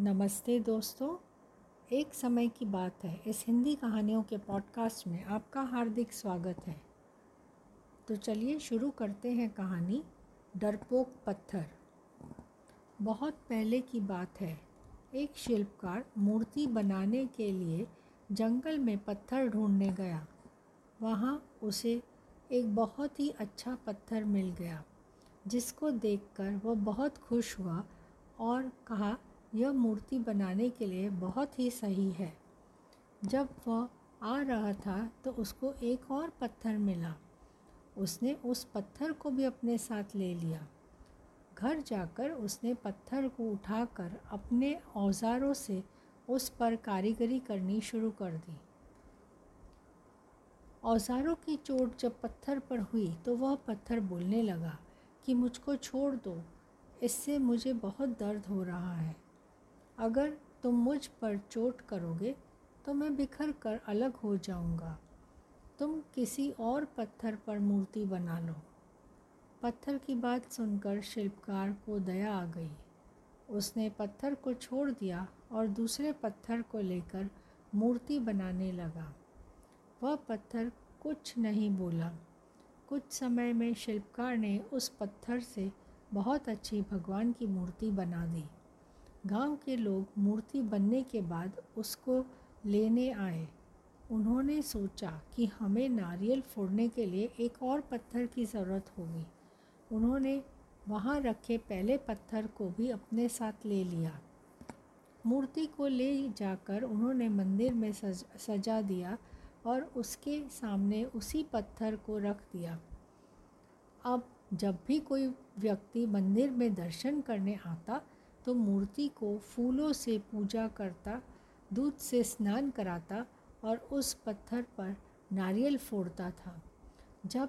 नमस्ते दोस्तों, एक समय की बात है। इस हिंदी कहानियों के पॉडकास्ट में आपका हार्दिक स्वागत है। तो चलिए शुरू करते हैं कहानी, डरपोक पत्थर। बहुत पहले की बात है, एक शिल्पकार मूर्ति बनाने के लिए जंगल में पत्थर ढूँढने गया। वहाँ उसे एक बहुत ही अच्छा पत्थर मिल गया, जिसको देखकर वह बहुत खुश हुआ और कहा यह मूर्ति बनाने के लिए बहुत ही सही है। जब वह आ रहा था तो उसको एक और पत्थर मिला। उसने उस पत्थर को भी अपने साथ ले लिया। घर जाकर उसने पत्थर को उठाकर अपने औजारों से उस पर कारीगरी करनी शुरू कर दी। औजारों की चोट जब पत्थर पर हुई तो वह पत्थर बोलने लगा कि, मुझको छोड़ दो, इससे मुझे बहुत दर्द हो रहा है। अगर तुम मुझ पर चोट करोगे तो मैं बिखर कर अलग हो जाऊँगा। तुम किसी और पत्थर पर मूर्ति बना लो। पत्थर की बात सुनकर शिल्पकार को दया आ गई। उसने पत्थर को छोड़ दिया और दूसरे पत्थर को लेकर मूर्ति बनाने लगा। वह पत्थर कुछ नहीं बोला। कुछ समय में शिल्पकार ने उस पत्थर से बहुत अच्छी भगवान की मूर्ति बना दी। गाँव के लोग मूर्ति बनने के बाद उसको लेने आए। उन्होंने सोचा कि हमें नारियल फोड़ने के लिए एक और पत्थर की ज़रूरत होगी। उन्होंने वहाँ रखे पहले पत्थर को भी अपने साथ ले लिया। मूर्ति को ले जाकर उन्होंने मंदिर में सज, सजा दिया और उसके सामने उसी पत्थर को रख दिया। अब जब भी कोई व्यक्ति मंदिर में दर्शन करने आता तो मूर्ति को फूलों से पूजा करता, दूध से स्नान कराता और उस पत्थर पर नारियल फोड़ता था। जब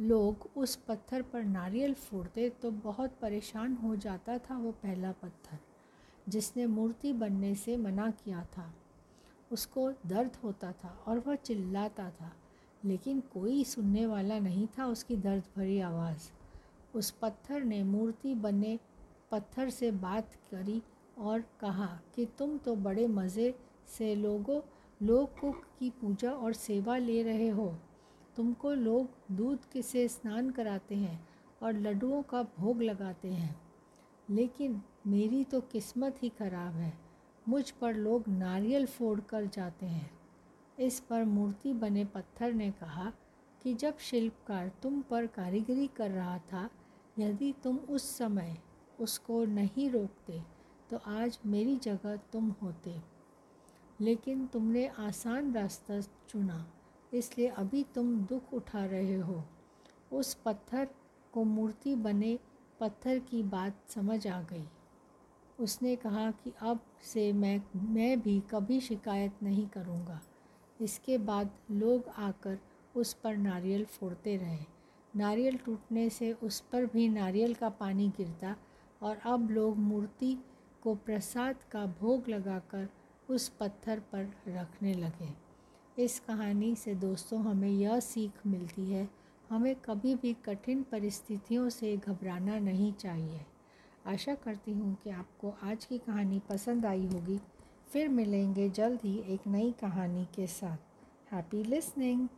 लोग उस पत्थर पर नारियल फोड़ते तो बहुत परेशान हो जाता था वो पहला पत्थर, जिसने मूर्ति बनने से मना किया था। उसको दर्द होता था और वह चिल्लाता था, लेकिन कोई सुनने वाला नहीं था उसकी दर्द भरी आवाज़। उस पत्थर ने मूर्ति बने पत्थर से बात करी और कहा कि तुम तो बड़े मज़े से लोगों लोग को की पूजा और सेवा ले रहे हो। तुमको लोग दूध के से स्नान कराते हैं और लड्डुओं का भोग लगाते हैं। लेकिन मेरी तो किस्मत ही खराब है। मुझ पर लोग नारियल फोड़ कर जाते हैं। इस पर मूर्ति बने पत्थर ने कहा कि जब शिल्पकार तुम पर कारीगरी कर रहा था, यदि तुम उस समय उसको नहीं रोकते तो आज मेरी जगह तुम होते। लेकिन तुमने आसान रास्ता चुना, इसलिए अभी तुम दुख उठा रहे हो। उस पत्थर को मूर्ति बने पत्थर की बात समझ आ गई। उसने कहा कि अब से मैं मैं भी कभी शिकायत नहीं करूँगा। इसके बाद लोग आकर उस पर नारियल फोड़ते रहे। नारियल टूटने से उस पर भी नारियल का पानी गिरता और अब लोग मूर्ति को प्रसाद का भोग लगाकर उस पत्थर पर रखने लगे। इस कहानी से दोस्तों, हमें यह सीख मिलती है, हमें कभी भी कठिन परिस्थितियों से घबराना नहीं चाहिए। आशा करती हूँ कि आपको आज की कहानी पसंद आई होगी। फिर मिलेंगे जल्द ही एक नई कहानी के साथ। Happy listening